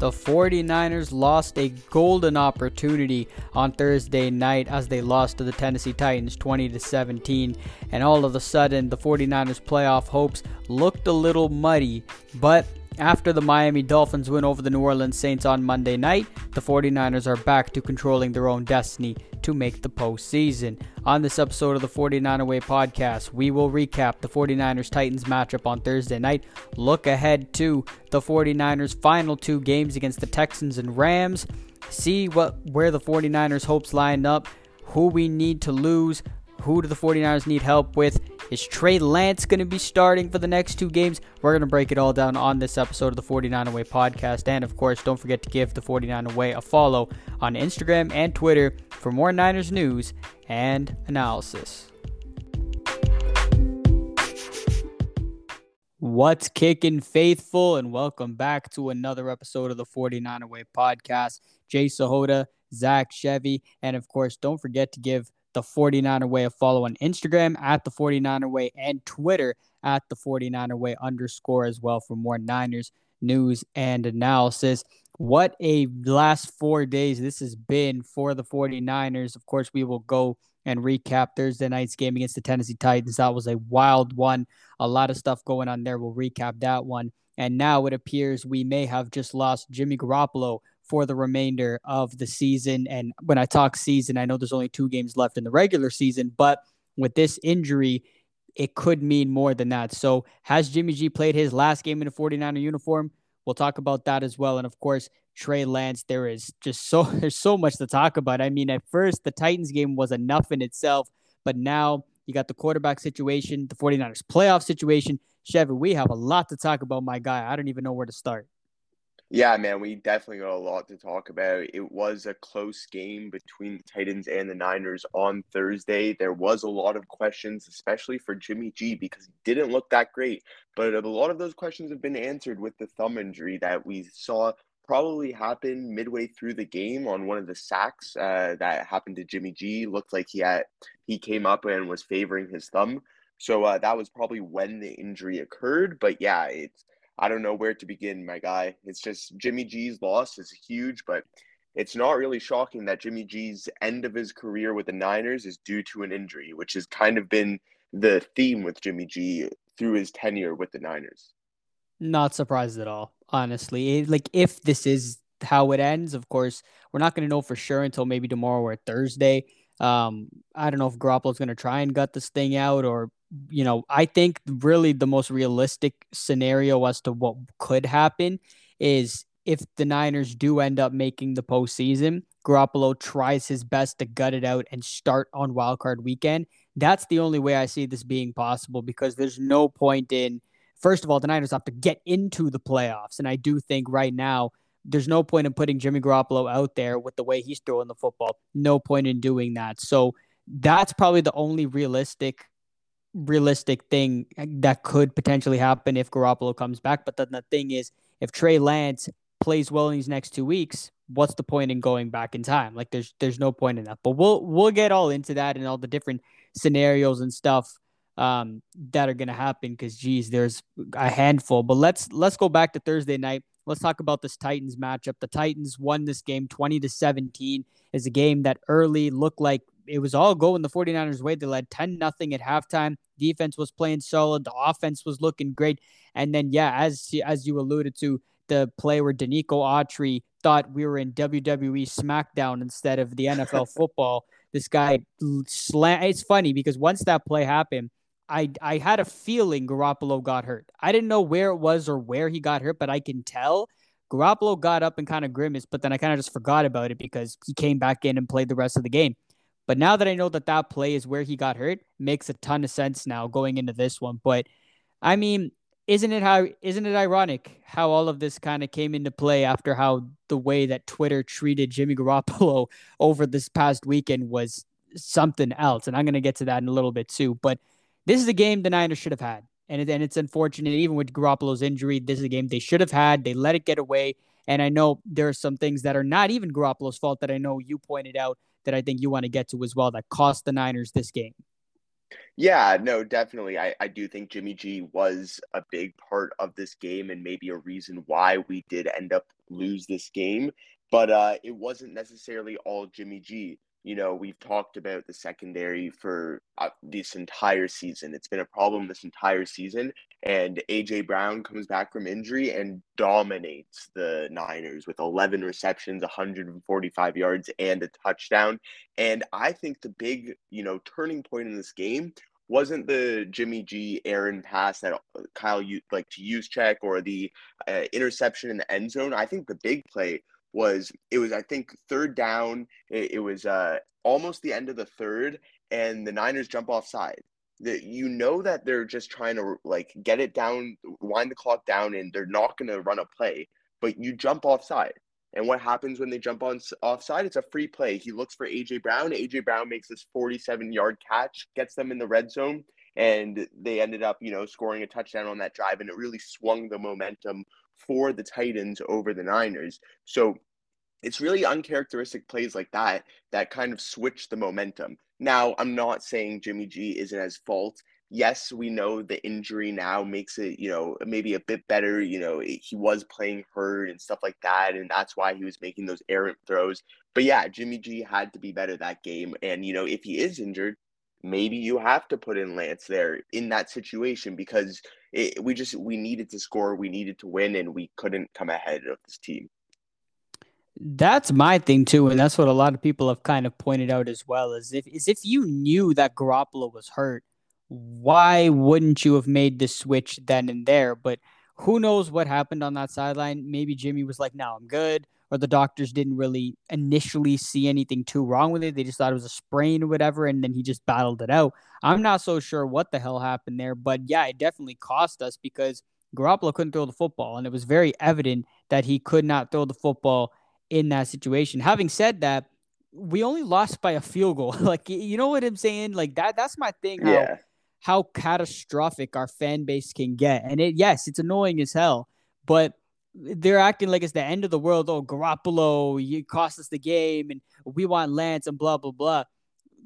the 49ers lost a golden opportunity on Thursday night as they lost to the Tennessee Titans 20 to 17 and all of a sudden the 49ers playoff hopes looked a little muddy but after the Miami Dolphins win over the New Orleans Saints on Monday night, the 49ers are back to controlling their own destiny to make the postseason. On this episode of the 49er Way podcast, we will recap the 49ers Titans matchup on Thursday night, look ahead to the 49ers' final two games against the Texans and Rams, see what where the 49ers' hopes line up, who we need to lose, who do the 49ers need help with? Is Trey Lance going to be starting for the next two games? We're going to break it all down on this episode of the 49er Way podcast. And of course, don't forget to give the 49er Way a follow on Instagram and Twitter for more Niners news and analysis. What's kicking, faithful? And welcome back to another episode of the 49er Way podcast. Jay Sahota, Zach Chevy, and of course, don't forget to give the 49er way follow on Instagram at the 49er way and Twitter at the 49er way underscore as well for more Niners news and analysis. What a last four days this has been for the 49ers. Of course, we will go and recap Thursday night's game against the Tennessee Titans. That was a wild one. A lot of stuff going on there. We'll recap that one. And now it appears we may have just lost Jimmy Garoppolo for the remainder of the season. And when I talk season, I know there's only two games left in the regular season, but with this injury, it could mean more than that. So, has Jimmy G played his last game in a 49er uniform? We'll talk about that as well. And of course, Trey Lance, there is just so there's so much to talk about. I mean, at first the Titans game was enough in itself, but now you got the quarterback situation, the 49ers playoff situation. Chevy, we have a lot to talk about, my guy. I don't even know where to start. Yeah, man, we definitely got a lot to talk about. It was a close game between the Titans and the Niners on Thursday. There was a lot of questions, especially for Jimmy G, because he didn't look that great. But a lot of those questions have been answered with the thumb injury that we saw probably happen midway through the game on one of the sacks uh, that happened to Jimmy G. Looked like he had he came up and was favoring his thumb. So uh, that was probably when the injury occurred. But yeah, it's I don't know where to begin, my guy. It's just Jimmy G's loss is huge, but it's not really shocking that Jimmy G's end of his career with the Niners is due to an injury, which has kind of been the theme with Jimmy G through his tenure with the Niners. Not surprised at all, honestly. Like if this is how it ends, of course, we're not going to know for sure until maybe tomorrow or Thursday. Um, I don't know if Garoppolo's going to try and gut this thing out or you know, I think really the most realistic scenario as to what could happen is if the Niners do end up making the postseason, Garoppolo tries his best to gut it out and start on wildcard weekend. That's the only way I see this being possible because there's no point in, first of all, the Niners have to get into the playoffs. And I do think right now, there's no point in putting Jimmy Garoppolo out there with the way he's throwing the football. No point in doing that. So that's probably the only realistic realistic thing that could potentially happen if Garoppolo comes back. But then the thing is, if Trey Lance plays well in these next two weeks, what's the point in going back in time? Like there's there's no point in that. But we'll we'll get all into that and all the different scenarios and stuff um, that are gonna happen because geez, there's a handful. But let's let's go back to Thursday night. Let's talk about this Titans matchup. The Titans won this game 20 to 17. Is a game that early looked like it was all going the 49ers way. They led 10 nothing at halftime. Defense was playing solid. The offense was looking great. And then, yeah, as as you alluded to, the play where Denico Autry thought we were in WWE SmackDown instead of the NFL football. This guy slam. It's funny because once that play happened, I I had a feeling Garoppolo got hurt. I didn't know where it was or where he got hurt, but I can tell Garoppolo got up and kind of grimaced. But then I kind of just forgot about it because he came back in and played the rest of the game. But now that I know that that play is where he got hurt, makes a ton of sense now going into this one. But I mean, isn't it how isn't it ironic how all of this kind of came into play after how the way that Twitter treated Jimmy Garoppolo over this past weekend was something else, and I'm going to get to that in a little bit too. But this is a game the Niners should have had, and and it's unfortunate even with Garoppolo's injury. This is a game they should have had. They let it get away, and I know there are some things that are not even Garoppolo's fault that I know you pointed out that I think you want to get to as well that cost the Niners this game. Yeah, no, definitely. I, I do think Jimmy G was a big part of this game and maybe a reason why we did end up lose this game. But uh, it wasn't necessarily all Jimmy G. You know, we've talked about the secondary for uh, this entire season. It's been a problem this entire season. And AJ Brown comes back from injury and dominates the Niners with 11 receptions, 145 yards, and a touchdown. And I think the big, you know, turning point in this game wasn't the Jimmy G Aaron pass that Kyle like to use check or the uh, interception in the end zone. I think the big play was it was I think third down. It, it was uh, almost the end of the third, and the Niners jump offside. That you know that they're just trying to like get it down, wind the clock down, and they're not going to run a play. But you jump offside, and what happens when they jump on offside? It's a free play. He looks for AJ Brown. AJ Brown makes this 47 yard catch, gets them in the red zone, and they ended up, you know, scoring a touchdown on that drive, and it really swung the momentum for the Titans over the Niners. So it's really uncharacteristic plays like that that kind of switch the momentum. Now, I'm not saying Jimmy G isn't as fault. Yes, we know the injury now makes it, you know, maybe a bit better. You know, he was playing hurt and stuff like that, and that's why he was making those errant throws. But yeah, Jimmy G had to be better that game. And, you know, if he is injured, maybe you have to put in Lance there in that situation because it, we just we needed to score, we needed to win, and we couldn't come ahead of this team. That's my thing too, and that's what a lot of people have kind of pointed out as well. Is if is if you knew that Garoppolo was hurt, why wouldn't you have made the switch then and there? But who knows what happened on that sideline? Maybe Jimmy was like, "No, I'm good," or the doctors didn't really initially see anything too wrong with it. They just thought it was a sprain or whatever, and then he just battled it out. I'm not so sure what the hell happened there, but yeah, it definitely cost us because Garoppolo couldn't throw the football, and it was very evident that he could not throw the football in that situation. Having said that, we only lost by a field goal. like you know what I'm saying? Like that that's my thing how yeah. how catastrophic our fan base can get. And it yes, it's annoying as hell, but they're acting like it's the end of the world. Oh, Garoppolo, you cost us the game and we want Lance and blah blah blah.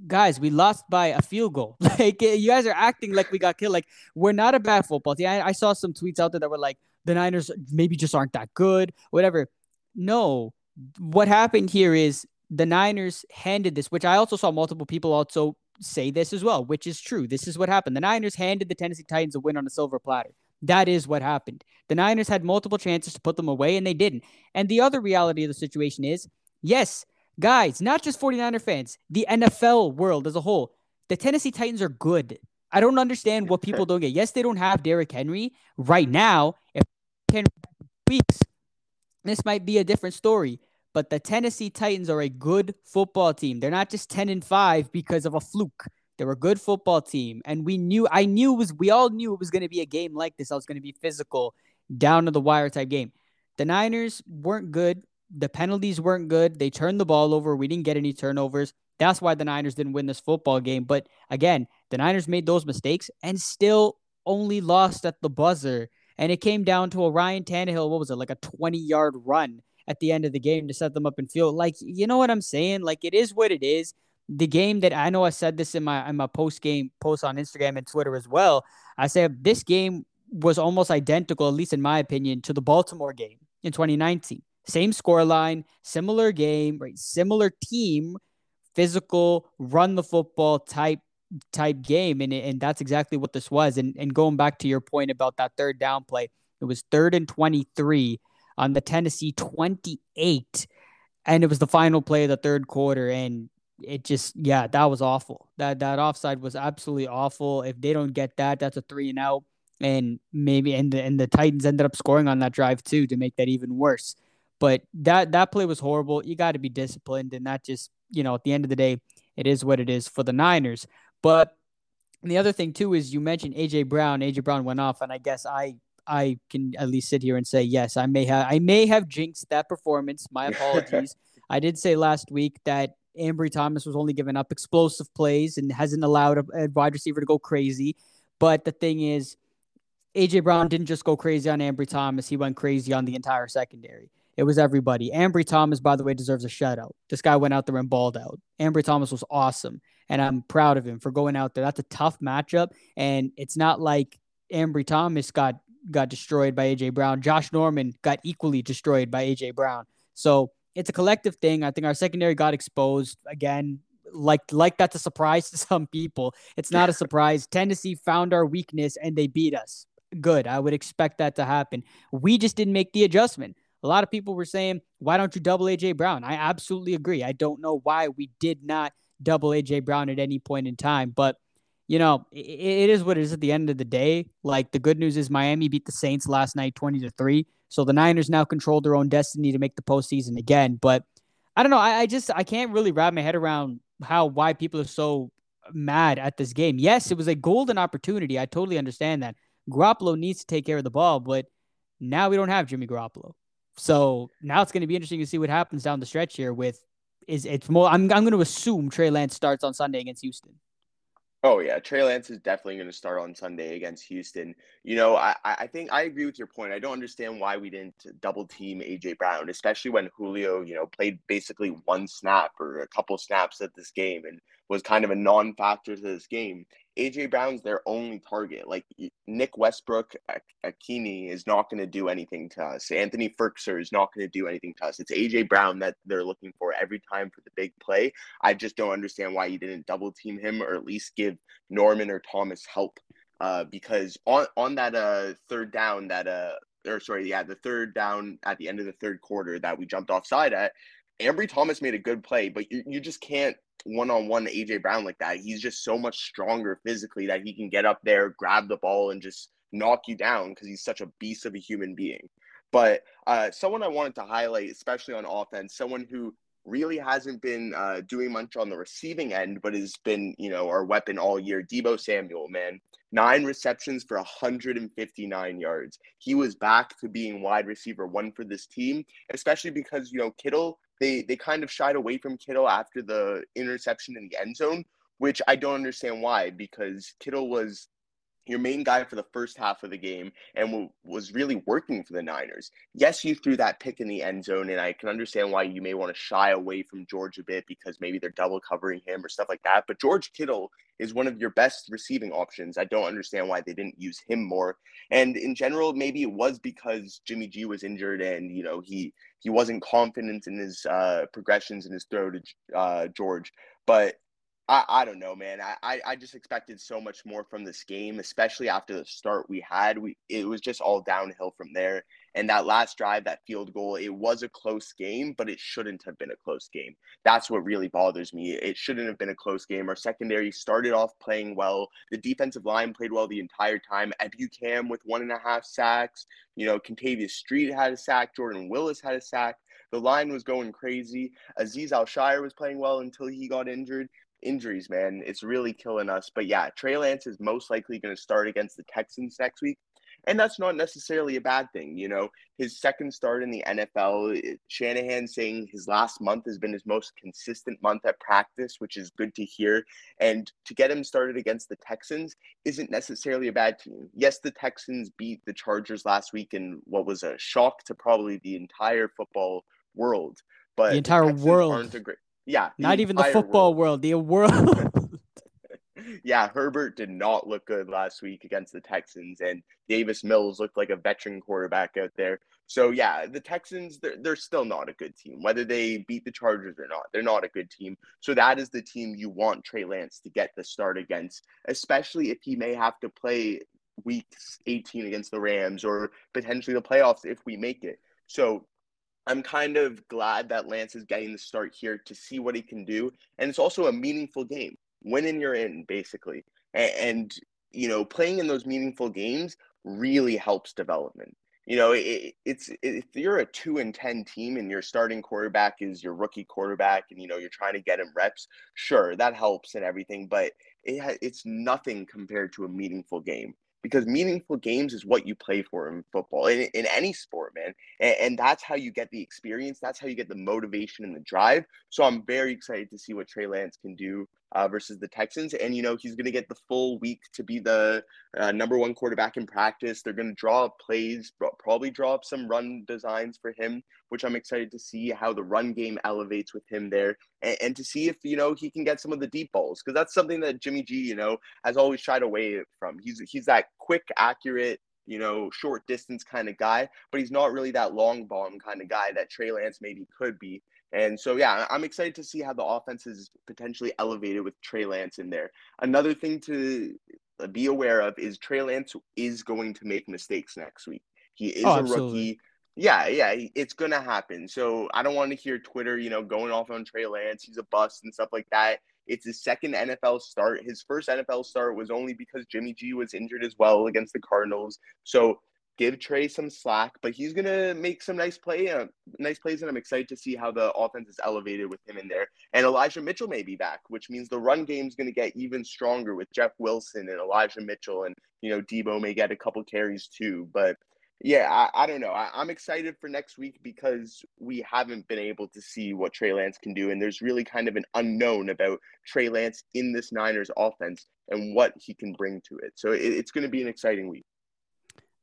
Guys, we lost by a field goal. Like you guys are acting like we got killed. Like we're not a bad football team. I, I saw some tweets out there that were like the Niners maybe just aren't that good, whatever. No, what happened here is the Niners handed this, which I also saw multiple people also say this as well, which is true. This is what happened. The Niners handed the Tennessee Titans a win on a silver platter. That is what happened. The Niners had multiple chances to put them away and they didn't. And the other reality of the situation is yes, guys, not just 49er fans, the NFL world as a whole, the Tennessee Titans are good. I don't understand what people don't get. Yes, they don't have Derrick Henry right now. If Henry weeks, this might be a different story. But the Tennessee Titans are a good football team. They're not just 10 and 5 because of a fluke. They're a good football team. And we knew, I knew it was, we all knew it was going to be a game like this. I was going to be physical, down to the wire type game. The Niners weren't good. The penalties weren't good. They turned the ball over. We didn't get any turnovers. That's why the Niners didn't win this football game. But again, the Niners made those mistakes and still only lost at the buzzer. And it came down to a Ryan Tannehill, what was it, like a 20 yard run at the end of the game to set them up and feel like, you know what I'm saying? Like, it is what it is. The game that I know I said this in my in my post game post on Instagram and Twitter as well. I said this game was almost identical, at least in my opinion, to the Baltimore game in 2019. Same scoreline, similar game, right? Similar team, physical, run the football type type game, and and that's exactly what this was. And and going back to your point about that third down play, it was third and twenty three on the Tennessee twenty eight, and it was the final play of the third quarter, and it just yeah, that was awful. That that offside was absolutely awful. If they don't get that, that's a three and out, and maybe and the and the Titans ended up scoring on that drive too to make that even worse. But that that play was horrible. You got to be disciplined, and that just you know at the end of the day, it is what it is for the Niners. But the other thing too is you mentioned AJ Brown. AJ Brown went off, and I guess I I can at least sit here and say yes, I may have I may have jinxed that performance. My apologies. I did say last week that Ambry Thomas was only giving up explosive plays and hasn't allowed a, a wide receiver to go crazy. But the thing is, AJ Brown didn't just go crazy on Ambry Thomas; he went crazy on the entire secondary. It was everybody. Ambry Thomas, by the way, deserves a shutout. This guy went out there and balled out. Ambry Thomas was awesome. and I'm proud of him for going out there. That's a tough matchup, and it's not like Ambry Thomas got got destroyed by AJ Brown. Josh Norman got equally destroyed by AJ Brown. So it's a collective thing. I think our secondary got exposed again. Like like that's a surprise to some people. It's not a surprise. Tennessee found our weakness and they beat us. Good. I would expect that to happen. We just didn't make the adjustment. A lot of people were saying, "Why don't you double AJ Brown?" I absolutely agree. I don't know why we did not double AJ Brown at any point in time, but you know, it, it is what it is at the end of the day. Like the good news is Miami beat the Saints last night 20 to 3. So the Niners now control their own destiny to make the postseason again. But I don't know. I, I just I can't really wrap my head around how why people are so mad at this game. Yes, it was a golden opportunity. I totally understand that. Garoppolo needs to take care of the ball, but now we don't have Jimmy Garoppolo. So now it's going to be interesting to see what happens down the stretch here with is it's more I'm I'm going to assume Trey Lance starts on Sunday against Houston. Oh yeah, Trey Lance is definitely going to start on Sunday against Houston. You know, I I think I agree with your point. I don't understand why we didn't double team AJ Brown, especially when Julio, you know, played basically one snap or a couple snaps at this game and was kind of a non-factor to this game. AJ Brown's their only target. Like Nick Westbrook, Ikhine is not going to do anything to us. Anthony Firkser is not going to do anything to us. It's AJ Brown that they're looking for every time for the big play. I just don't understand why you didn't double team him or at least give Norman or Thomas help. Uh, because on on that uh third down that uh or sorry yeah the third down at the end of the third quarter that we jumped offside at, Ambry Thomas made a good play, but you, you just can't one on one AJ Brown like that. He's just so much stronger physically that he can get up there, grab the ball, and just knock you down because he's such a beast of a human being. But uh, someone I wanted to highlight, especially on offense, someone who really hasn't been uh, doing much on the receiving end, but has been, you know, our weapon all year. Deebo Samuel, man, nine receptions for 159 yards. He was back to being wide receiver one for this team, especially because, you know, Kittle they they kind of shied away from Kittle after the interception in the end zone, which I don't understand why because Kittle was your main guy for the first half of the game and w- was really working for the Niners. Yes, you threw that pick in the end zone, and I can understand why you may want to shy away from George a bit because maybe they're double covering him or stuff like that. But George Kittle is one of your best receiving options. I don't understand why they didn't use him more. And in general, maybe it was because Jimmy G was injured and you know he he wasn't confident in his uh, progressions in his throw to uh, George. But I, I don't know, man. I, I just expected so much more from this game, especially after the start we had. We it was just all downhill from there. And that last drive, that field goal, it was a close game, but it shouldn't have been a close game. That's what really bothers me. It shouldn't have been a close game. Our secondary started off playing well. The defensive line played well the entire time. Ebukam with one and a half sacks. You know, Kentavius Street had a sack. Jordan Willis had a sack. The line was going crazy. Azeez Al-Shaair was playing well until he got injured injuries, man. It's really killing us. But yeah, Trey Lance is most likely going to start against the Texans next week. And that's not necessarily a bad thing. You know, his second start in the NFL, Shanahan saying his last month has been his most consistent month at practice, which is good to hear. And to get him started against the Texans isn't necessarily a bad team. Yes, the Texans beat the Chargers last week in what was a shock to probably the entire football world. But the entire the world aren't a great yeah. Not even the football world, world the world. yeah, Herbert did not look good last week against the Texans, and Davis Mills looked like a veteran quarterback out there. So yeah, the Texans they're, they're still not a good team. Whether they beat the Chargers or not, they're not a good team. So that is the team you want Trey Lance to get the start against, especially if he may have to play week 18 against the Rams or potentially the playoffs if we make it. So I'm kind of glad that Lance is getting the start here to see what he can do. And it's also a meaningful game. Winning, you're in, basically. And, and you know, playing in those meaningful games really helps development. You know, it, it's if you're a two and ten team and your starting quarterback is your rookie quarterback, and you know you're trying to get him reps, sure that helps and everything, but it, it's nothing compared to a meaningful game because meaningful games is what you play for in football in, in any sport man and, and, that's how you get the experience that's how you get the motivation and the drive so i'm very excited to see what trey lance can do uh, versus the Texans. And, you know, he's going to get the full week to be the uh, number one quarterback in practice. They're going to draw up plays, probably draw up some run designs for him, which I'm excited to see how the run game elevates with him there and, and to see if, you know, he can get some of the deep balls because that's something that Jimmy G, you know, has always shied away from. He's, he's that quick, accurate, you know, short distance kind of guy, but he's not really that long bomb kind of guy that Trey Lance maybe could be. And so, yeah, I'm excited to see how the offense is potentially elevated with Trey Lance in there. Another thing to uh, be aware of is Trey Lance is going to make mistakes next week. He is oh, a rookie. Yeah, yeah, it's gonna happen. So I don't want to hear Twitter, you know, going off on Trey Lance. He's a bust and stuff like that. It's his second NFL start. His first NFL start was only because Jimmy G was injured as well against the Cardinals. So give Trey some slack, but he's gonna make some nice play, uh, nice plays, and I'm excited to see how the offense is elevated with him in there. And Elijah Mitchell may be back, which means the run game's gonna get even stronger with Jeff Wilson and Elijah Mitchell, and you know Deebo may get a couple carries too. But yeah, I, I don't know. I, I'm excited for next week because we haven't been able to see what Trey Lance can do, and there's really kind of an unknown about Trey Lance in this Niners offense and what he can bring to it. So it, it's to be an exciting week.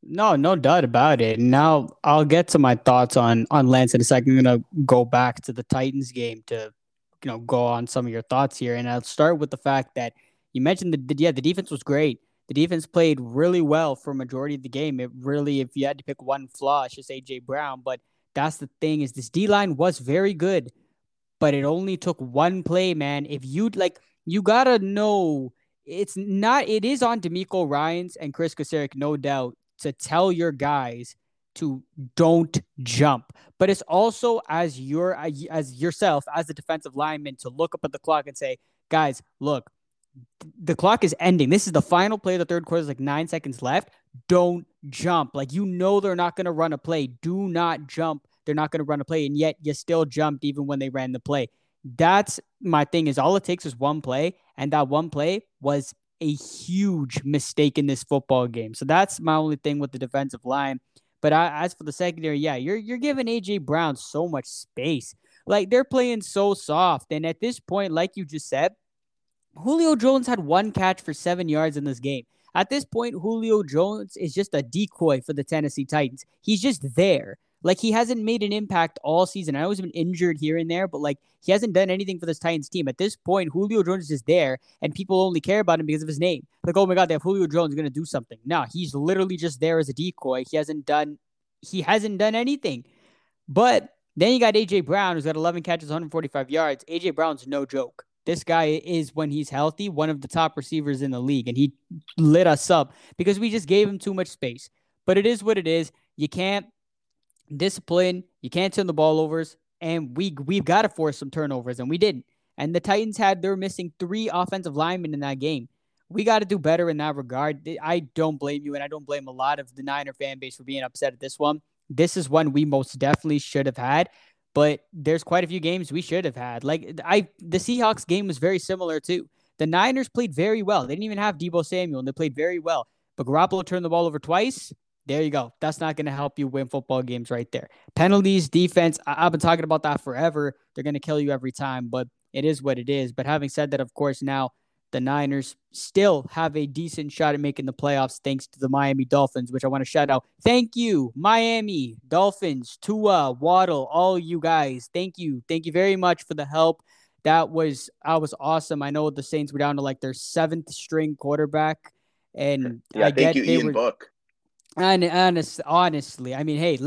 No, no doubt about it. Now I'll get to my thoughts on on Lance in a second. I'm gonna go back to the Titans game to, you know, go on some of your thoughts here, and I'll start with the fact that you mentioned that yeah, the defense was great. The defense played really well for majority of the game. It really, if you had to pick one flaw, it's just AJ Brown. But that's the thing is this D line was very good, but it only took one play, man. If you'd like, you gotta know it's not. It is on DeMeco Ryans and Kris Kocurek, no doubt to tell your guys to don't jump. But it's also as your as yourself as the defensive lineman to look up at the clock and say, guys, look, the clock is ending. This is the final play of the third quarter. There's like nine seconds left. Don't jump. Like you know they're not going to run a play. Do not jump. They're not going to run a play, and yet you still jumped even when they ran the play. That's my thing. Is all it takes is one play, and that one play was a huge mistake in this football game. So that's my only thing with the defensive line. But I, as for the secondary, yeah, you're you're giving AJ Brown so much space. Like they're playing so soft, and at this point, like you just said, Julio Jones had one catch for seven yards in this game. At this point, Julio Jones is just a decoy for the Tennessee Titans. He's just there. Like he hasn't made an impact all season. I know he's been injured here and there, but like he hasn't done anything for this Titans team. At this point, Julio Jones is there, and people only care about him because of his name. Like, oh my god, they have Julio Jones going to do something. No, he's literally just there as a decoy. He hasn't done he hasn't done anything. But then you got AJ Brown, who's got 11 catches, 145 yards. AJ Brown's no joke. This guy is, when he's healthy, one of the top receivers in the league, and he lit us up because we just gave him too much space. But it is what it is. You can't discipline. You can't turn the ball overs, and we we've got to force some turnovers, and we didn't. And the Titans had they're missing three offensive linemen in that game. We got to do better in that regard. I don't blame you, and I don't blame a lot of the Niner fan base for being upset at this one. This is one we most definitely should have had, but there's quite a few games we should have had. Like I, the Seahawks game was very similar too. The Niners played very well. They didn't even have Deebo Samuel, and they played very well. But Garoppolo turned the ball over twice. There you go. That's not going to help you win football games right there. Penalties, defense, I- have been talking about that forever. They're going to kill you every time, but it is what it is. But having said that, of course, now the Niners still have a decent shot at making the playoffs thanks to the Miami Dolphins, which I want to shout out. Thank you, Miami Dolphins, Tua, Waddle, all you guys. Thank you. Thank you very much for the help. That was I was awesome. I know the Saints were down to like their seventh string quarterback. And yeah, I thank you, Ian were, Book. And honest, honestly, I mean, hey,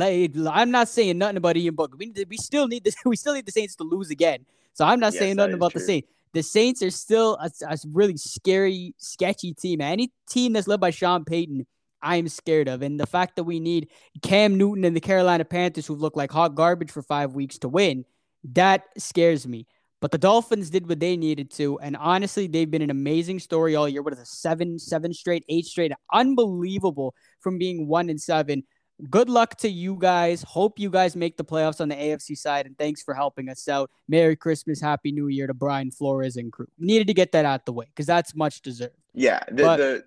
I'm not saying nothing about Ian Book. We we still need this. We still need the Saints to lose again. So I'm not yes, saying nothing about true. the Saints. The Saints are still a, a, really scary, sketchy team. Any team that's led by Sean Payton, I am scared of. And the fact that we need Cam Newton and the Carolina Panthers, who look like hot garbage for five weeks, to win, that scares me. But the Dolphins did what they needed to, and honestly, they've been an amazing story all year. What is a seven, seven straight, eight straight, unbelievable from being one and seven. Good luck to you guys. Hope you guys make the playoffs on the AFC side, and thanks for helping us out. Merry Christmas, Happy New Year to Brian Flores and crew. Needed to get that out the way because that's much deserved. Yeah, the, but, the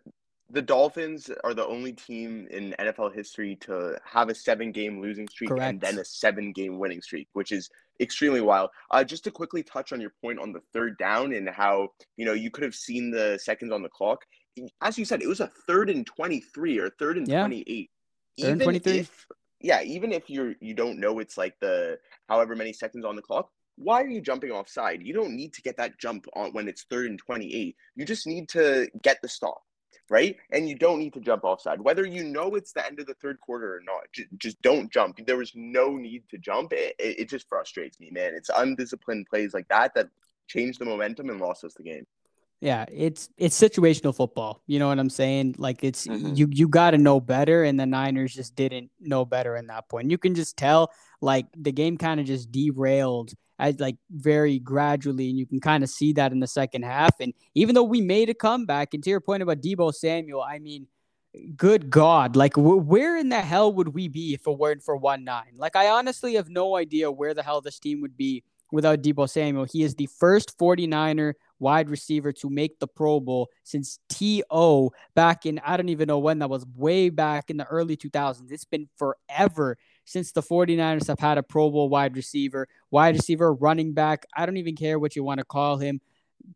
the Dolphins are the only team in NFL history to have a seven game losing streak Correct. and then a seven game winning streak, which is extremely wild. Uh, just to quickly touch on your point on the third down and how, you know, you could have seen the seconds on the clock. As you said, it was a third and 23 or third and yeah. 28. Third even 23. If, yeah, even if you're you don't know it's like the however many seconds on the clock, why are you jumping offside? You don't need to get that jump on when it's third and 28. You just need to get the stop right? And you don't need to jump offside, whether you know it's the end of the third quarter or not. Just, just don't jump. There was no need to jump. It, it, it just frustrates me, man. It's undisciplined plays like that that changed the momentum and lost us the game. Yeah, it's it's situational football. You know what I'm saying? Like it's mm-hmm. you you got to know better, and the Niners just didn't know better in that point. You can just tell like the game kind of just derailed as like very gradually, and you can kind of see that in the second half. And even though we made a comeback, and to your point about Deebo Samuel, I mean, good God, like w- where in the hell would we be if it weren't for one nine? Like I honestly have no idea where the hell this team would be without Deebo Samuel. He is the first 49er wide receiver to make the Pro Bowl since T.O. back in, I don't even know when that was, way back in the early 2000s. It's been forever since the 49ers have had a Pro Bowl wide receiver, wide receiver, running back. I don't even care what you want to call him.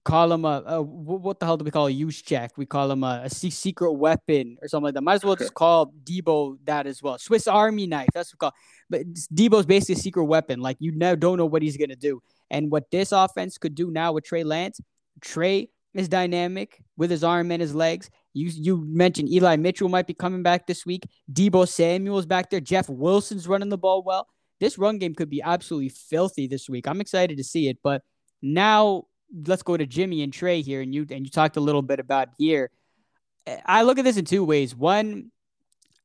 Call him a, a what the hell do we call a Juszczyk? We call him a, a secret weapon or something like that. Might as well just call Deebo that as well. Swiss Army knife. That's what we call. But Deebo's basically a secret weapon. Like you now don't know what he's gonna do. And what this offense could do now with Trey Lance, Trey is dynamic with his arm and his legs. You you mentioned Eli Mitchell might be coming back this week. Deebo Samuel's back there. Jeff Wilson's running the ball well. This run game could be absolutely filthy this week. I'm excited to see it. But now let's go to Jimmy and Trey here. And you and you talked a little bit about here. I look at this in two ways. One,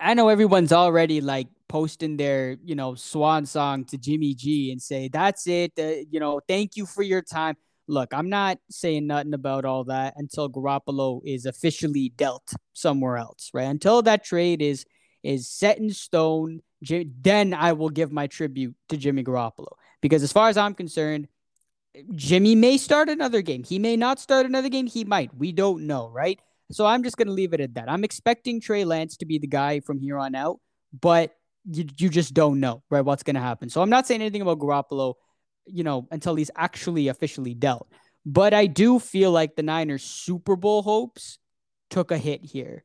I know everyone's already like posting their, you know, swan song to Jimmy G and say, that's it. Uh, you know, thank you for your time look, I'm not saying nothing about all that until Garoppolo is officially dealt somewhere else, right? Until that trade is is set in stone, then I will give my tribute to Jimmy Garoppolo. Because as far as I'm concerned, Jimmy may start another game. He may not start another game. He might. We don't know, right? So I'm just going to leave it at that. I'm expecting Trey Lance to be the guy from here on out, but you, you just don't know, right? What's going to happen. So I'm not saying anything about Garoppolo you know, until he's actually officially dealt. But I do feel like the Niners' Super Bowl hopes took a hit here.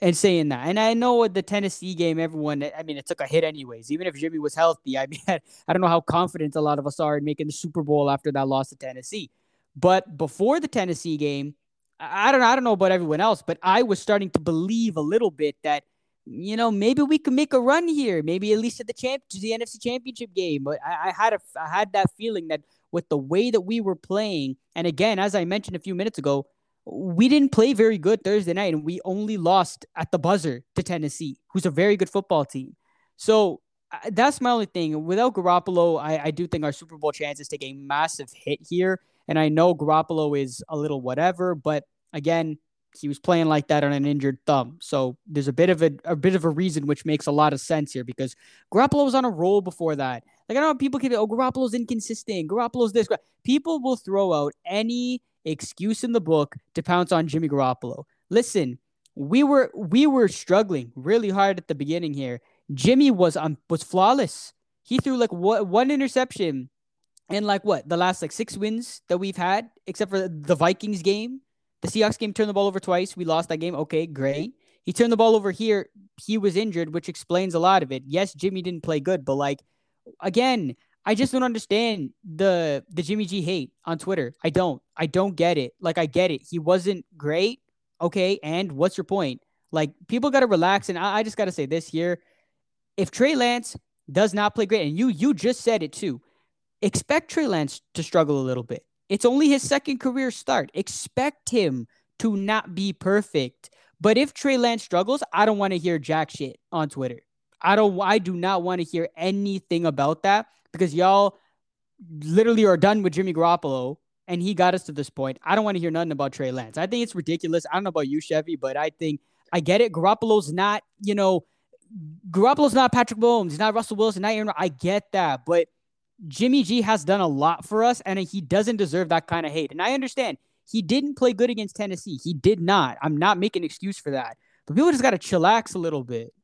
And saying that, and I know the Tennessee game, everyone, I mean, it took a hit anyways. Even if Jimmy was healthy, I mean, I don't know how confident a lot of us are in making the Super Bowl after that loss to Tennessee. But before the Tennessee game, I don't, I don't know about everyone else, but I was starting to believe a little bit that you know, maybe we can make a run here. Maybe at least at the champ to the NFC Championship game. But I, I had a I had that feeling that with the way that we were playing, and again, as I mentioned a few minutes ago, we didn't play very good Thursday night, and we only lost at the buzzer to Tennessee, who's a very good football team. So uh, that's my only thing. Without Garoppolo, I, I do think our Super Bowl chances take a massive hit here. And I know Garoppolo is a little whatever, but again, he was playing like that on an injured thumb. So there's a bit of a, a bit of a reason which makes a lot of sense here because Garoppolo was on a roll before that. Like I know people can be, oh Garoppolo's inconsistent. Garoppolo's this. People will throw out any excuse in the book to pounce on Jimmy Garoppolo. Listen, we were we were struggling really hard at the beginning here. Jimmy was um was flawless. He threw like what one interception in like what the last like six wins that we've had, except for the Vikings game. The Seahawks game turned the ball over twice. We lost that game. Okay, great. He turned the ball over here. He was injured, which explains a lot of it. Yes, Jimmy didn't play good, but like again, I just don't understand the the Jimmy G hate on Twitter. I don't. I don't get it. Like I get it. He wasn't great. Okay, and what's your point? Like people got to relax, and I, I just got to say this here: if Trey Lance does not play great, and you you just said it too, expect Trey Lance to struggle a little bit. It's only his second career start. Expect him to not be perfect. But if Trey Lance struggles, I don't want to hear jack shit on Twitter. I don't I do not want to hear anything about that because y'all literally are done with Jimmy Garoppolo and he got us to this point. I don't want to hear nothing about Trey Lance. I think it's ridiculous. I don't know about you, Chevy, but I think I get it. Garoppolo's not, you know, Garoppolo's not Patrick Mahomes. He's not Russell Wilson. Not Aaron. I get that, but Jimmy G has done a lot for us, and he doesn't deserve that kind of hate. And I understand He didn't play good against Tennessee. He did not. I'm not making an excuse for that. But people just got to chillax a little bit.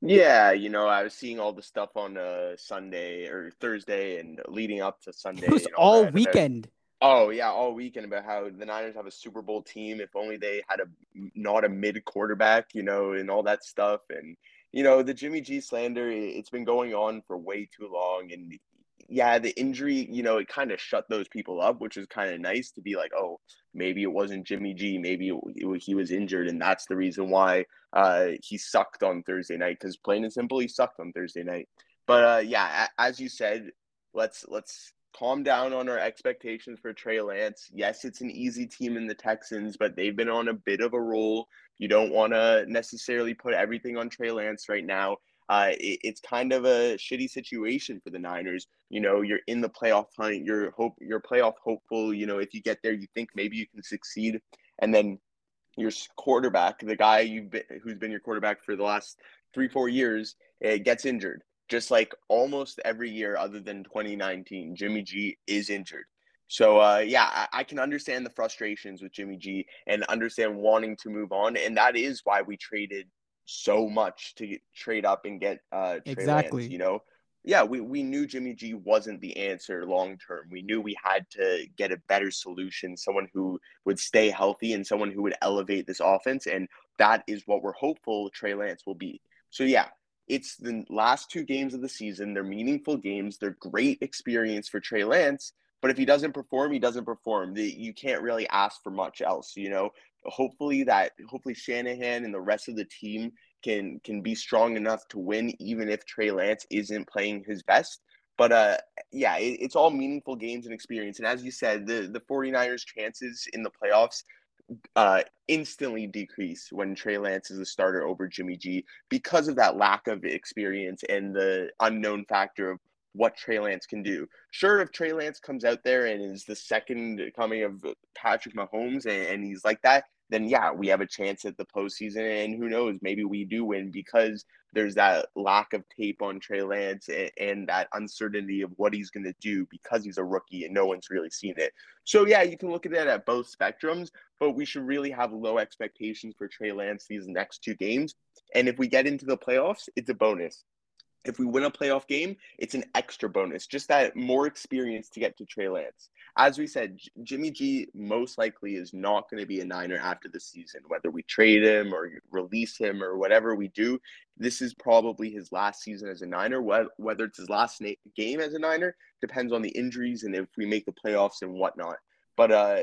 Yeah, you know, I was seeing all the stuff on uh, Sunday or Thursday and leading up to Sunday. It was all weekend. About, oh yeah, all weekend about how the Niners have a Super Bowl team. If only they had a not a mid quarterback, you know, and all that stuff. And you know, the Jimmy G slander. It's been going on for way too long, and yeah, the injury, you know, it kind of shut those people up, which is kind of nice to be like, oh, maybe it wasn't Jimmy G, maybe it, it, he was injured, and that's the reason why uh, he sucked on Thursday night. Because plain and simple, he sucked on Thursday night. But uh, yeah, as you said, let's let's calm down on our expectations for Trey Lance. Yes, it's an easy team in the Texans, but they've been on a bit of a roll. You don't want to necessarily put everything on Trey Lance right now uh, it, it's kind of a shitty situation for the Niners. You know, you're in the playoff hunt. You're hope you're playoff hopeful. You know, if you get there, you think maybe you can succeed, and then your quarterback, the guy you've been, who's been your quarterback for the last three four years, gets injured. Just like almost every year, other than 2019, Jimmy G is injured. So uh, yeah, I, I, can understand the frustrations with Jimmy G and understand wanting to move on, and that is why we traded so much to get, trade up and get uh Trey exactly. Lance, you know. Yeah, we, we knew Jimmy G wasn't the answer long term. We knew we had to get a better solution, someone who would stay healthy and someone who would elevate this offense. And that is what we're hopeful Trey Lance will be. So yeah, it's the last two games of the season. They're meaningful games. They're great experience for Trey Lance. But if he doesn't perform, he doesn't perform. You can't really ask for much else, you know hopefully that hopefully Shanahan and the rest of the team can can be strong enough to win even if Trey Lance isn't playing his best. But uh yeah, it, it's all meaningful games and experience. And as you said, the the 49ers chances in the playoffs uh instantly decrease when Trey Lance is a starter over Jimmy G because of that lack of experience and the unknown factor of what Trey Lance can do. Sure, if Trey Lance comes out there and is the second coming of Patrick Mahomes and, and he's like that, then yeah, we have a chance at the postseason. And who knows, maybe we do win because there's that lack of tape on Trey Lance and, and that uncertainty of what he's going to do because he's a rookie and no one's really seen it. So yeah, you can look at that at both spectrums, but we should really have low expectations for Trey Lance these next two games. And if we get into the playoffs, it's a bonus if we win a playoff game, it's an extra bonus, just that more experience to get to Trey Lance. As we said, J- Jimmy G most likely is not going to be a Niner after the season, whether we trade him or release him or whatever we do. This is probably his last season as a Niner. Whether it's his last na- game as a Niner depends on the injuries and if we make the playoffs and whatnot. But uh,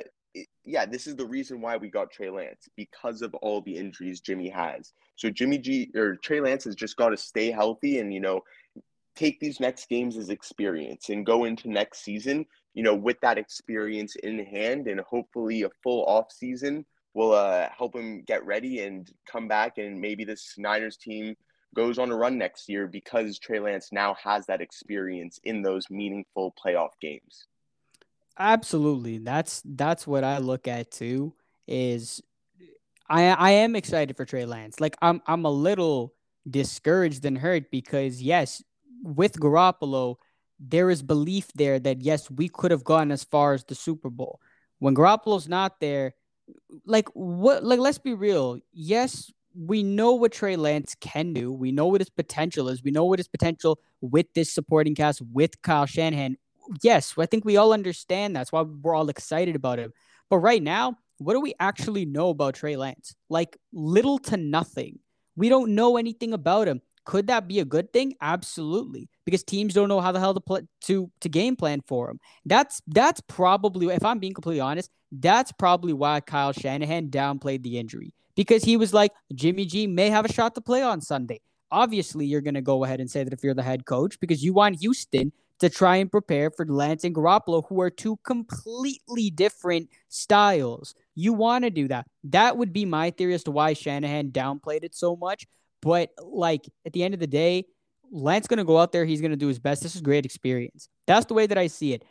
yeah, this is the reason why we got Trey Lance because of all the injuries Jimmy has. So Jimmy G or Trey Lance has just got to stay healthy and you know take these next games as experience and go into next season, you know, with that experience in hand and hopefully a full off season will uh, help him get ready and come back and maybe this Niners team goes on a run next year because Trey Lance now has that experience in those meaningful playoff games. Absolutely. That's that's what I look at too. Is I I am excited for Trey Lance. Like I'm I'm a little discouraged and hurt because yes, with Garoppolo, there is belief there that yes, we could have gone as far as the Super Bowl. When Garoppolo's not there, like what like let's be real. Yes, we know what Trey Lance can do. We know what his potential is. We know what his potential with this supporting cast with Kyle Shanahan yes, I think we all understand that's why we're all excited about him. But right now, what do we actually know about Trey Lance? Like little to nothing. We don't know anything about him. Could that be a good thing? Absolutely, because teams don't know how the hell to play to to game plan for him. That's that's probably, if I'm being completely honest, that's probably why Kyle Shanahan downplayed the injury because he was like, Jimmy G may have a shot to play on Sunday. Obviously, you're going to go ahead and say that if you're the head coach because you want Houston to try and prepare for Lance and Garoppolo, who are two completely different styles. You want to do that. That would be my theory as to why Shanahan downplayed it so much. But like at the end of the day, Lance going to go out there. He's going to do his best. This is great experience. That's the way that I see it.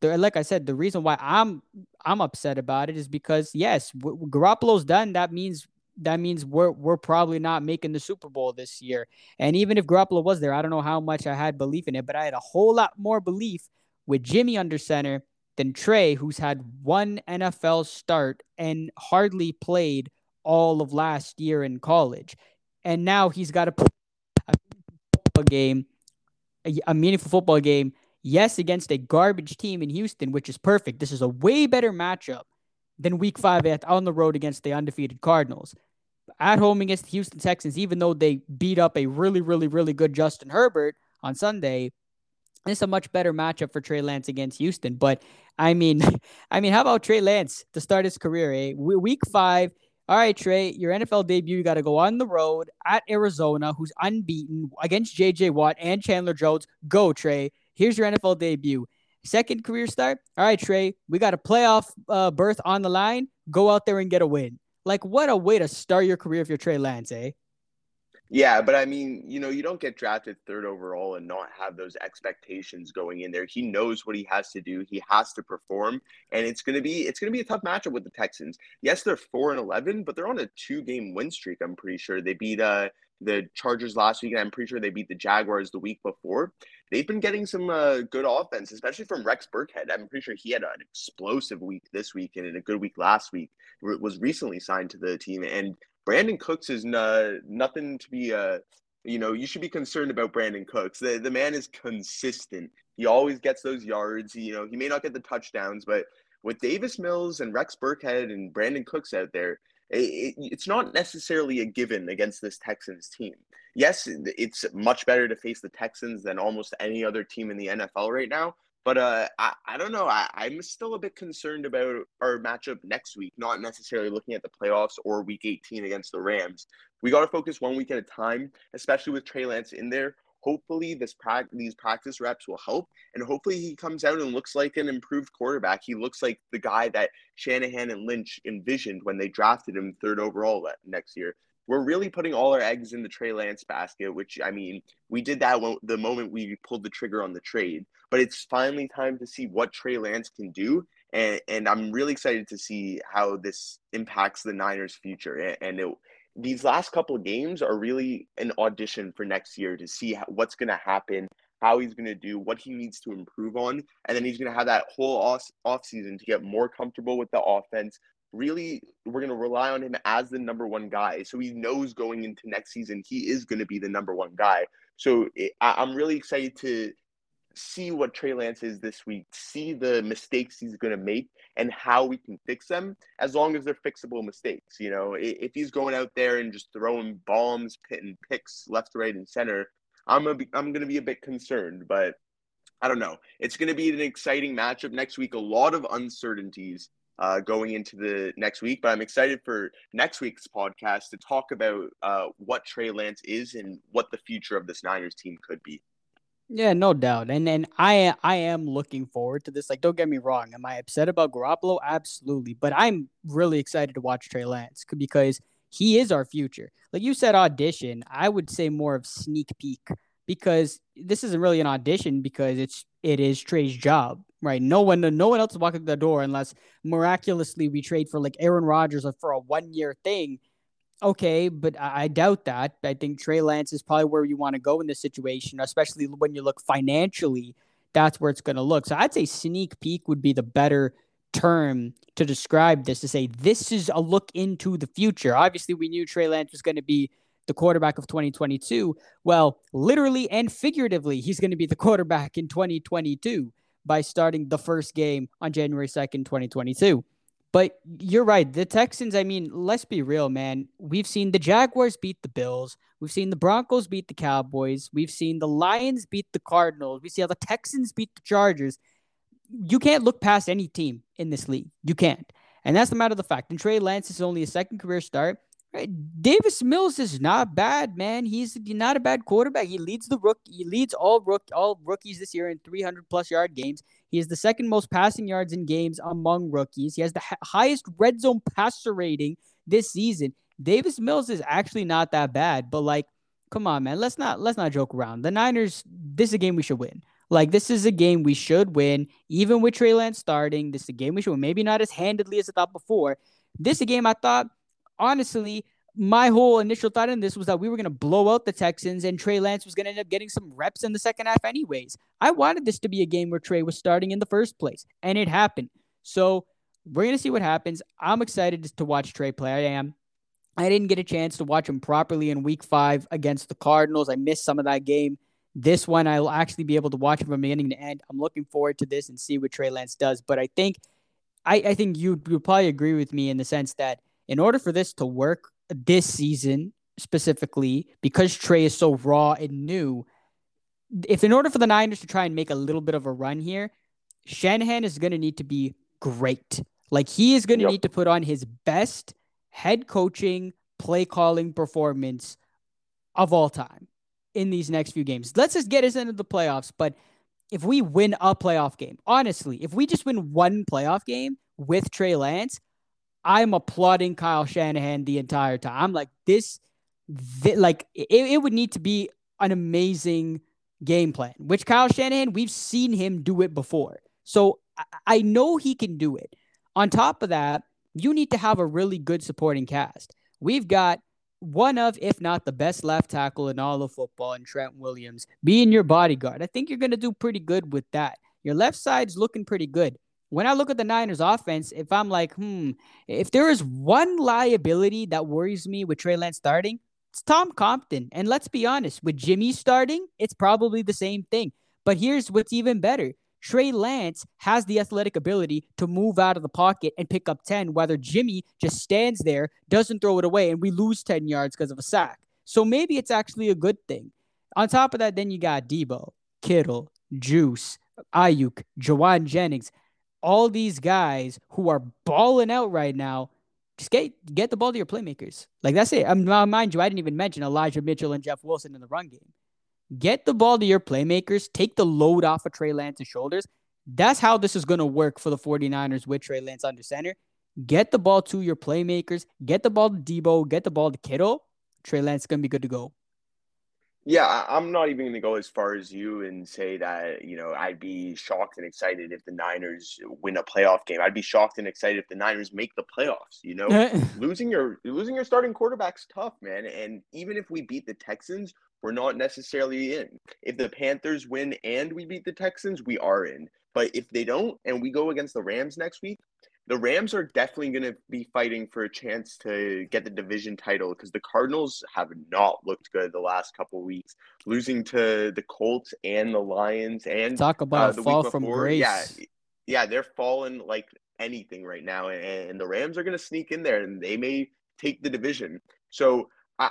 The, like I said, the reason why I'm I'm upset about it is because yes, Garoppolo's done. That means that means we're we're probably not making the Super Bowl this year. And even if Garoppolo was there, I don't know how much I had belief in it, but I had a whole lot more belief with Jimmy under center than Trey, who's had one NFL start and hardly played all of last year in college. And now he's got to play a football game, a, meaningful football game, yes, against a garbage team in Houston, which is perfect. This is a way better matchup than week five at, on the road against the undefeated Cardinals. At home against the Houston Texans, even though they beat up a really, really, really good Justin Herbert on Sunday, it's a much better matchup for Trey Lance against Houston. But I mean, I mean, how about Trey Lance to start his career? Eh? Week five, all right, Trey, your NFL debut, you got to go on the road at Arizona, who's unbeaten against JJ Watt and Chandler Jones. Go, Trey. Here's your NFL debut. Second career start. All right, Trey, we got a playoff uh, berth on the line. Go out there and get a win. Like, what a way to start your career if you're Trey Lance, eh? Yeah, but I mean, you know, you don't get drafted third overall and not have those expectations going in there. He knows what he has to do. He has to perform, and it's gonna be it's gonna be a tough matchup with the Texans. Yes, they're four and eleven, but they're on a two game win streak. I'm pretty sure they beat uh the Chargers last week, and I'm pretty sure they beat the Jaguars the week before. They've been getting some uh, good offense, especially from Rex Burkhead. I'm pretty sure he had an explosive week this week and a good week last week. Was recently signed to the team, and Brandin Cooks is n- nothing to be uh you know, you should be concerned about Brandin Cooks. The the man is consistent. He always gets those yards. You know, he may not get the touchdowns, but with Davis Mills and Rex Burkhead and Brandin Cooks out there, it, it, it's not necessarily a given against this Texans team. Yes, it's much better to face the Texans than almost any other team in the NFL right now. But uh, I, I don't know. I, I'm still a bit concerned about our matchup next week, not necessarily looking at the playoffs or week 18 against the Rams. We got to focus one week at a time, especially with Trey Lance in there. Hopefully, this pra- these practice reps will help, and hopefully, he comes out and looks like an improved quarterback. He looks like the guy that Shanahan and Lynch envisioned when they drafted him third overall next year we're really putting all our eggs in the Trey Lance basket, which I mean, we did that when, the moment we pulled the trigger on the trade. But it's finally time to see what Trey Lance can do, and and I'm really excited to see how this impacts the Niners' future. And it, these last couple of games are really an audition for next year to see what's going to happen, how he's going to do, what he needs to improve on, and then he's going to have that whole off off season to get more comfortable with the offense, really we're going to rely on him as the number one guy. So he knows going into next season he is going to be the number one guy. So it, I, am really excited to see what Trey Lance is this week, see the mistakes he's going to make, and how we can fix them. As long as they're fixable mistakes, you know, if he's going out there and just throwing bombs, pitting picks left, right, and center, I'm a, I'm going to be a bit concerned, but. I don't know. It's going to be an exciting matchup next week. A lot of uncertainties uh, going into the next week. But I'm excited for next week's podcast to talk about uh, what Trey Lance is and what the future of this Niners team could be. Yeah, no doubt. And and I I am looking forward to this. Like, don't get me wrong. Am I upset about Garoppolo? Absolutely. But I'm really excited to watch Trey Lance because he is our future. Like you said, audition. I would say more of sneak peek because this isn't really an audition because it's it is Trey's job right? No one, no one else is walking the door unless miraculously we trade for like Aaron Rodgers for a one year thing. Okay, but I, I doubt that. I think Trey Lance is probably where you want to go in this situation, especially when you look financially. That's where it's going to look. So I'd say sneak peek would be the better term to describe this to say this is a look into the future. Obviously, we knew Trey Lance was going to be the quarterback of 2022. Well, literally and figuratively, he's going to be the quarterback in 2022 by starting the first game on January 2nd, 2022. But you're right. The Texans, I mean, let's be real, man. We've seen the Jaguars beat the Bills. We've seen the Broncos beat the Cowboys. We've seen the Lions beat the Cardinals. We see how the Texans beat the Chargers. You can't look past any team in this league. You can't. And that's the matter of the fact. And Trey Lance is only a second career start. Right. Davis Mills is not bad, man. He's not a bad quarterback. He leads the rook. He leads all rook all rookies this year in 300 plus yard games. He is the second most passing yards in games among rookies. He has the ha- highest red zone passer rating this season. Davis Mills is actually not that bad, but like, come on, man. Let's not let's not joke around. The Niners. This is a game we should win. Like this is a game we should win, even with Trey Lance starting. This is a game we should win. Maybe not as handedly as I thought before. This is a game I thought honestly, my whole initial thought in this was that we were going to blow out the Texans and Trey Lance was going to end up getting some reps in the second half, anyways. I wanted this to be a game where Trey was starting in the first place, and it happened. So we're going to see what happens. I'm excited to watch Trey play. I am. I didn't get a chance to watch him properly in week five against the Cardinals. I missed some of that game. This one, I'll actually be able to watch from beginning to end. I'm looking forward to this and see what Trey Lance does. But I think, I, I think you would probably agree with me in the sense that in order for this to work this season specifically, because Trey is so raw and new, if in order for the Niners to try and make a little bit of a run here, Shanahan is going to need to be great. Like he is going to yep. need to put on his best head coaching, play calling performance of all time in these next few games. Let's just get us into the playoffs. But if we win a playoff game, honestly, if we just win one playoff game with Trey Lance, I'm applauding Kyle Shanahan the entire time. I'm like, this, th- like, it, it would need to be an amazing game plan, which Kyle Shanahan, we've seen him do it before. So I, I know he can do it. On top of that, you need to have a really good supporting cast. We've got one of, if not the best left tackle in all of football, in Trent Williams, being your bodyguard. I think you're going to do pretty good with that. Your left side's looking pretty good. When I look at the Niners offense, if I'm like, hmm, if there is one liability that worries me with Trey Lance starting, it's Tom Compton. And let's be honest, with Jimmy starting, it's probably the same thing. But here's what's even better Trey Lance has the athletic ability to move out of the pocket and pick up 10, whether Jimmy just stands there, doesn't throw it away, and we lose 10 yards because of a sack. So maybe it's actually a good thing. On top of that, then you got Deebo, Kittle, Juice, Aiyuk, Jauan Jennings, all these guys who are balling out right now. Just get get the ball to your playmakers. Like that's it. Um, mind you, I didn't even mention Elijah Mitchell and Jeff Wilson in the run game. Get the ball to your playmakers, take the load off of Trey Lance's shoulders. That's how this is going to work for the 49ers with Trey Lance under center. Get the ball to your playmakers, get the ball to Deebo, get the ball to Kittle. Trey Lance is going to be good to go. Yeah, I'm not even going to go as far as you and say that, you know, I'd be shocked and excited if the Niners win a playoff game. I'd be shocked and excited if the Niners make the playoffs, you know. losing your losing your starting quarterback's tough, man, and even if we beat the Texans, we're not necessarily in. If the Panthers win and we beat the Texans, we are in. But if they don't and we go against the Rams next week, the Rams are definitely going to be fighting for a chance to get the division title because the Cardinals have not looked good the last couple weeks, losing to the Colts and the Lions and talk about uh, fall from grace. Yeah, yeah, they're falling like anything right now, and, and the Rams are going to sneak in there and they may take the division. So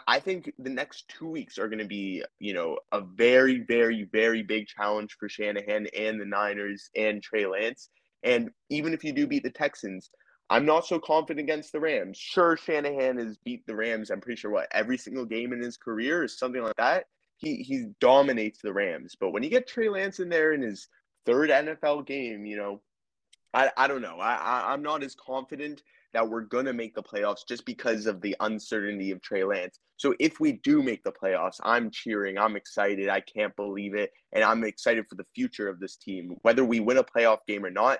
I, think the next two weeks are going to be, you know, a very, very, very big challenge for Shanahan and the Niners and Trey Lance. And even if you do beat the Texans, I'm not so confident against the Rams. Sure, Shanahan has beat the Rams. I'm pretty sure what every single game in his career is something like that. He he dominates the Rams. But when you get Trey Lance in there in his third NFL game, you know, I, I don't know. I, I I'm not as confident that we're going to make the playoffs just because of the uncertainty of Trey Lance. So if we do make the playoffs, I'm cheering. I'm excited. I can't believe it. And I'm excited for the future of this team. Whether we win a playoff game or not,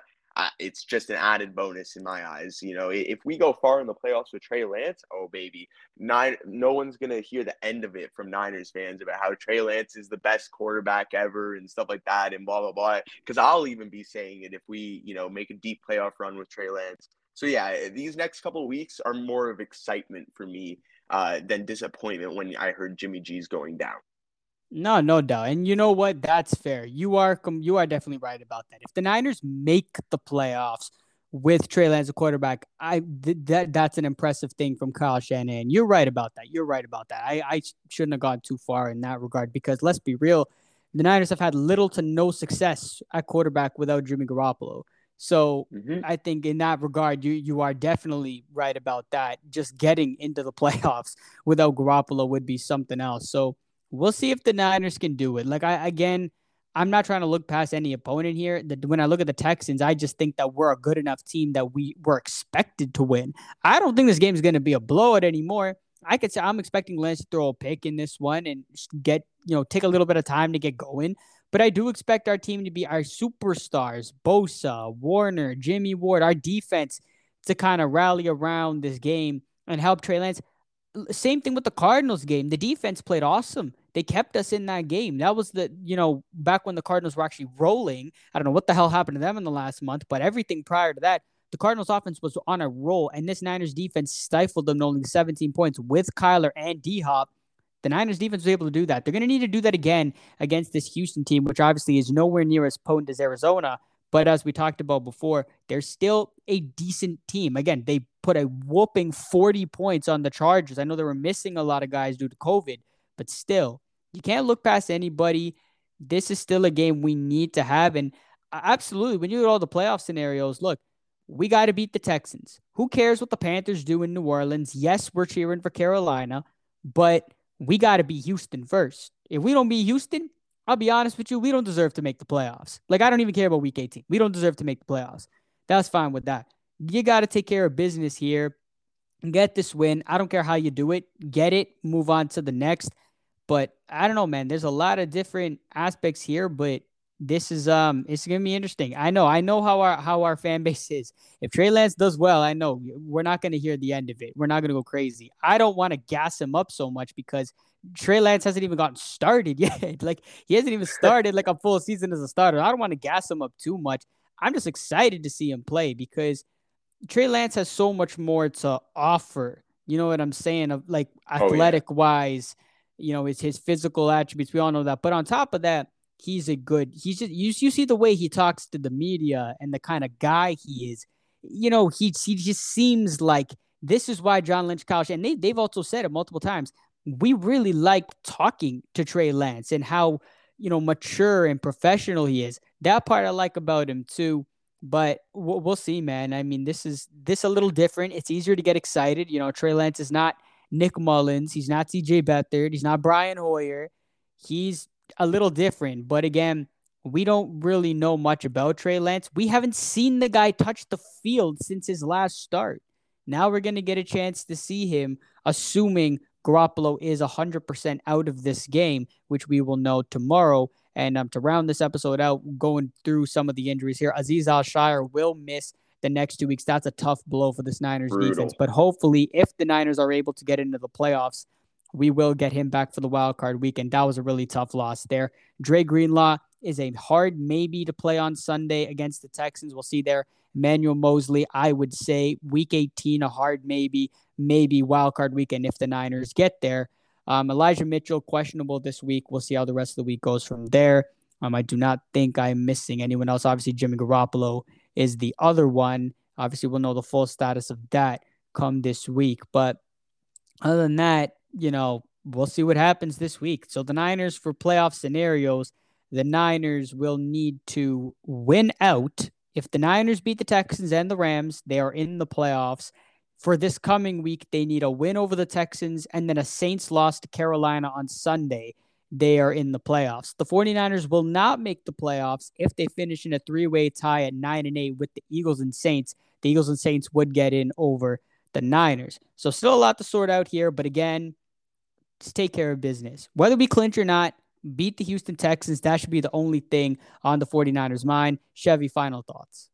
it's just an added bonus in my eyes. You know, if we go far in the playoffs with Trey Lance, oh baby, nine, no one's gonna hear the end of it from Niners fans about how Trey Lance is the best quarterback ever and stuff like that and blah blah blah. Because I'll even be saying it if we, you know, make a deep playoff run with Trey Lance. So yeah, these next couple weeks are more of excitement for me uh, than disappointment when I heard Jimmy G's going down. No, no doubt. And you know what? That's fair. You are you are definitely right about that. If the Niners make the playoffs with Trey Lance a quarterback, I th- that that's an impressive thing from Kyle Shanahan. You're right about that. You're right about that. I, I shouldn't have gone too far in that regard because let's be real, the Niners have had little to no success at quarterback without Jimmy Garoppolo. So mm-hmm. I think in that regard, you you are definitely right about that. Just getting into the playoffs without Garoppolo would be something else. So we'll see if the Niners can do it. Like I again, I'm not trying to look past any opponent here. That when I look at the Texans, I just think that we're a good enough team that we were expected to win. I don't think this game is going to be a blowout anymore. I could say I'm expecting Lance to throw a pick in this one and get you know take a little bit of time to get going. But I do expect our team to be our superstars, Bosa, Warner, Jimmy Ward, our defense to kind of rally around this game and help Trey Lance. same thing with the Cardinals game. The defense played awesome. They kept us in that game. That was the, you know, back when the Cardinals were actually rolling. I don't know what the hell happened to them in the last month, but everything prior to that, the Cardinals offense was on a roll, and this Niners defense stifled them only 17 points with Kyler and D Hop. The Niners defense was able to do that. They're going to need to do that again against this Houston team, which obviously is nowhere near as potent as Arizona. But as we talked about before, they're still a decent team. Again, they put a whooping 40 points on the Chargers. I know they were missing a lot of guys due to COVID, but still, you can't look past anybody. This is still a game we need to have. And absolutely, when you look at all the playoff scenarios, look, we got to beat the Texans. Who cares what the Panthers do in New Orleans? Yes, we're cheering for Carolina, but we got to be Houston first. If we don't beat Houston, I'll be honest with you, we don't deserve to make the playoffs. Like, I don't even care about week 18. We don't deserve to make the playoffs. That's fine with that. You got to take care of business here. And get this win. I don't care how you do it. Get it. Move on to the next. But I don't know, man. There's a lot of different aspects here, but this is um it's gonna be interesting. I know, I know how our how our fan base is. If Trey Lance does well, I know we're not gonna hear the end of it. We're not gonna go crazy. I don't want to gas him up so much because Trey Lance hasn't even gotten started yet. like he hasn't even started like a full season as a starter. I don't want to gas him up too much. I'm just excited to see him play because Trey Lance has so much more to offer. You know what I'm saying? Of like athletic oh, yeah. wise, you know, it's his physical attributes. We all know that. But on top of that, he's a good. He's just you. You see the way he talks to the media and the kind of guy he is. You know, he he just seems like this is why John Lynch, Kyle, and they they've also said it multiple times. We really like talking to Trey Lance and how you know mature and professional he is. That part I like about him too. But we'll see, man. I mean, this is this a little different. It's easier to get excited. You know, Trey Lance is not Nick Mullens. He's not CJ Beathard. He's not Brian Hoyer. He's a little different. But again, we don't really know much about Trey Lance. We haven't seen the guy touch the field since his last start. Now we're going to get a chance to see him, assuming Garoppolo is 100% out of this game, which we will know tomorrow. And um, to round this episode out, going through some of the injuries here, Azeez Al-Shaair will miss the next two weeks. That's a tough blow for this Niners Brutal. defense. But hopefully, if the Niners are able to get into the playoffs, we will get him back for the wild card weekend. That was a really tough loss there. Dre Greenlaw is a hard maybe to play on Sunday against the Texans. We'll see there. Emmanuel Moseley, I would say week 18, a hard maybe, maybe wild card weekend if the Niners get there. Um, Elijah Mitchell, questionable this week. We'll see how the rest of the week goes from there. Um, I do not think I'm missing anyone else. Obviously, Jimmy Garoppolo is the other one. Obviously, we'll know the full status of that come this week. But other than that, you know, we'll see what happens this week. So the Niners for playoff scenarios, the Niners will need to win out. If the Niners beat the Texans and the Rams, they are in the playoffs. For this coming week, they need a win over the Texans and then a Saints loss to Carolina on Sunday. They are in the playoffs. The 49ers will not make the playoffs if they finish in a three-way tie at 9 and 8 with the Eagles and Saints. The Eagles and Saints would get in over the Niners. So still a lot to sort out here, but again, just take care of business. Whether we clinch or not, beat the Houston Texans. That should be the only thing on the 49ers' mind. Chevy, final thoughts.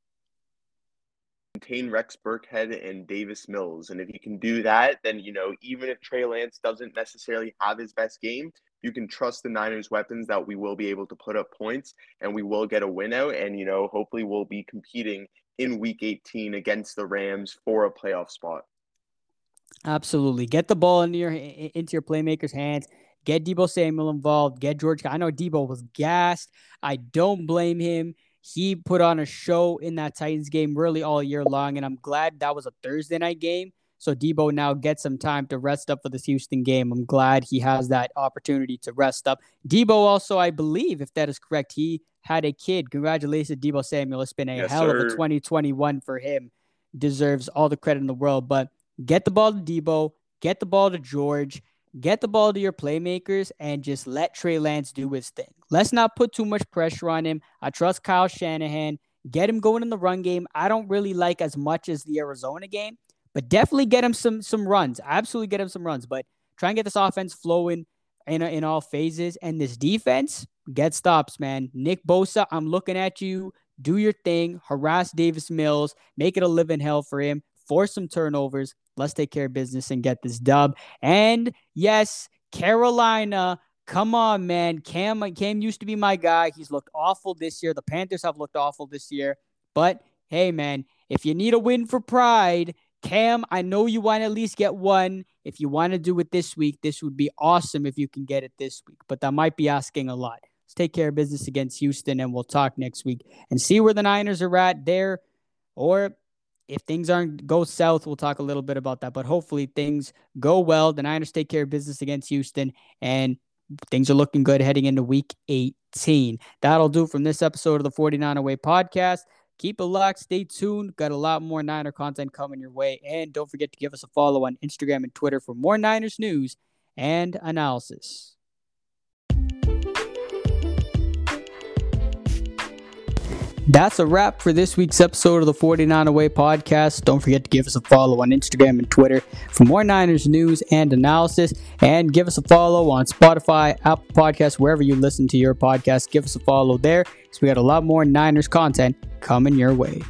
Contain Rex Burkhead and Davis Mills. And if you can do that, then, you know, even if Trey Lance doesn't necessarily have his best game, you can trust the Niners' weapons that we will be able to put up points and we will get a win out. And, you know, hopefully we'll be competing in week 18 against the Rams for a playoff spot. Absolutely. Get the ball into your into your playmakers' hands. Get Deebo Samuel involved. Get George. I know Deebo was gassed. I don't blame him. He put on a show in that Titans game really all year long, and I'm glad that was a Thursday night game. So Deebo now gets some time to rest up for this Houston game. I'm glad he has that opportunity to rest up. Deebo also, I believe, if that is correct, he had a kid. Congratulations, Deebo Samuel. It's been a yes, hell sir. of a 2021 for him. Deserves all the credit in the world. But Get the ball to Deebo, get the ball to George, get the ball to your playmakers, and just let Trey Lance do his thing. Let's not put too much pressure on him. I trust Kyle Shanahan. Get him going in the run game. I don't really like as much as the Arizona game, but definitely get him some some runs. Absolutely get him some runs. But try and get this offense flowing in in all phases. And this defense, get stops, man. Nick Bosa, I'm looking at you. Do your thing. Harass Davis Mills. Make it a living hell for him force some turnovers. Let's take care of business and get this dub. And yes, Carolina, come on, man. Cam Cam used to be my guy. He's looked awful this year. The Panthers have looked awful this year. But hey, man, if you need a win for pride, Cam, I know you want to at least get one. If you want to do it this week, this would be awesome if you can get it this week. But that might be asking a lot. Let's take care of business against Houston, and we'll talk next week and see where the Niners are at there. Or if things aren't go south, we'll talk a little bit about that. But hopefully things go well. The Niners take care of business against Houston, and things are looking good heading into week 18. That'll do from this episode of the 49er Way podcast. Keep it locked. Stay tuned. Got a lot more Niner content coming your way. And don't forget to give us a follow on Instagram and Twitter for more Niners news and analysis. That's a wrap for this week's episode of the 49er Way podcast. Don't forget to give us a follow on Instagram and Twitter for more Niners news and analysis. And give us a follow on Spotify, Apple Podcasts, wherever you listen to your podcast. Give us a follow there because we got a lot more Niners content coming your way.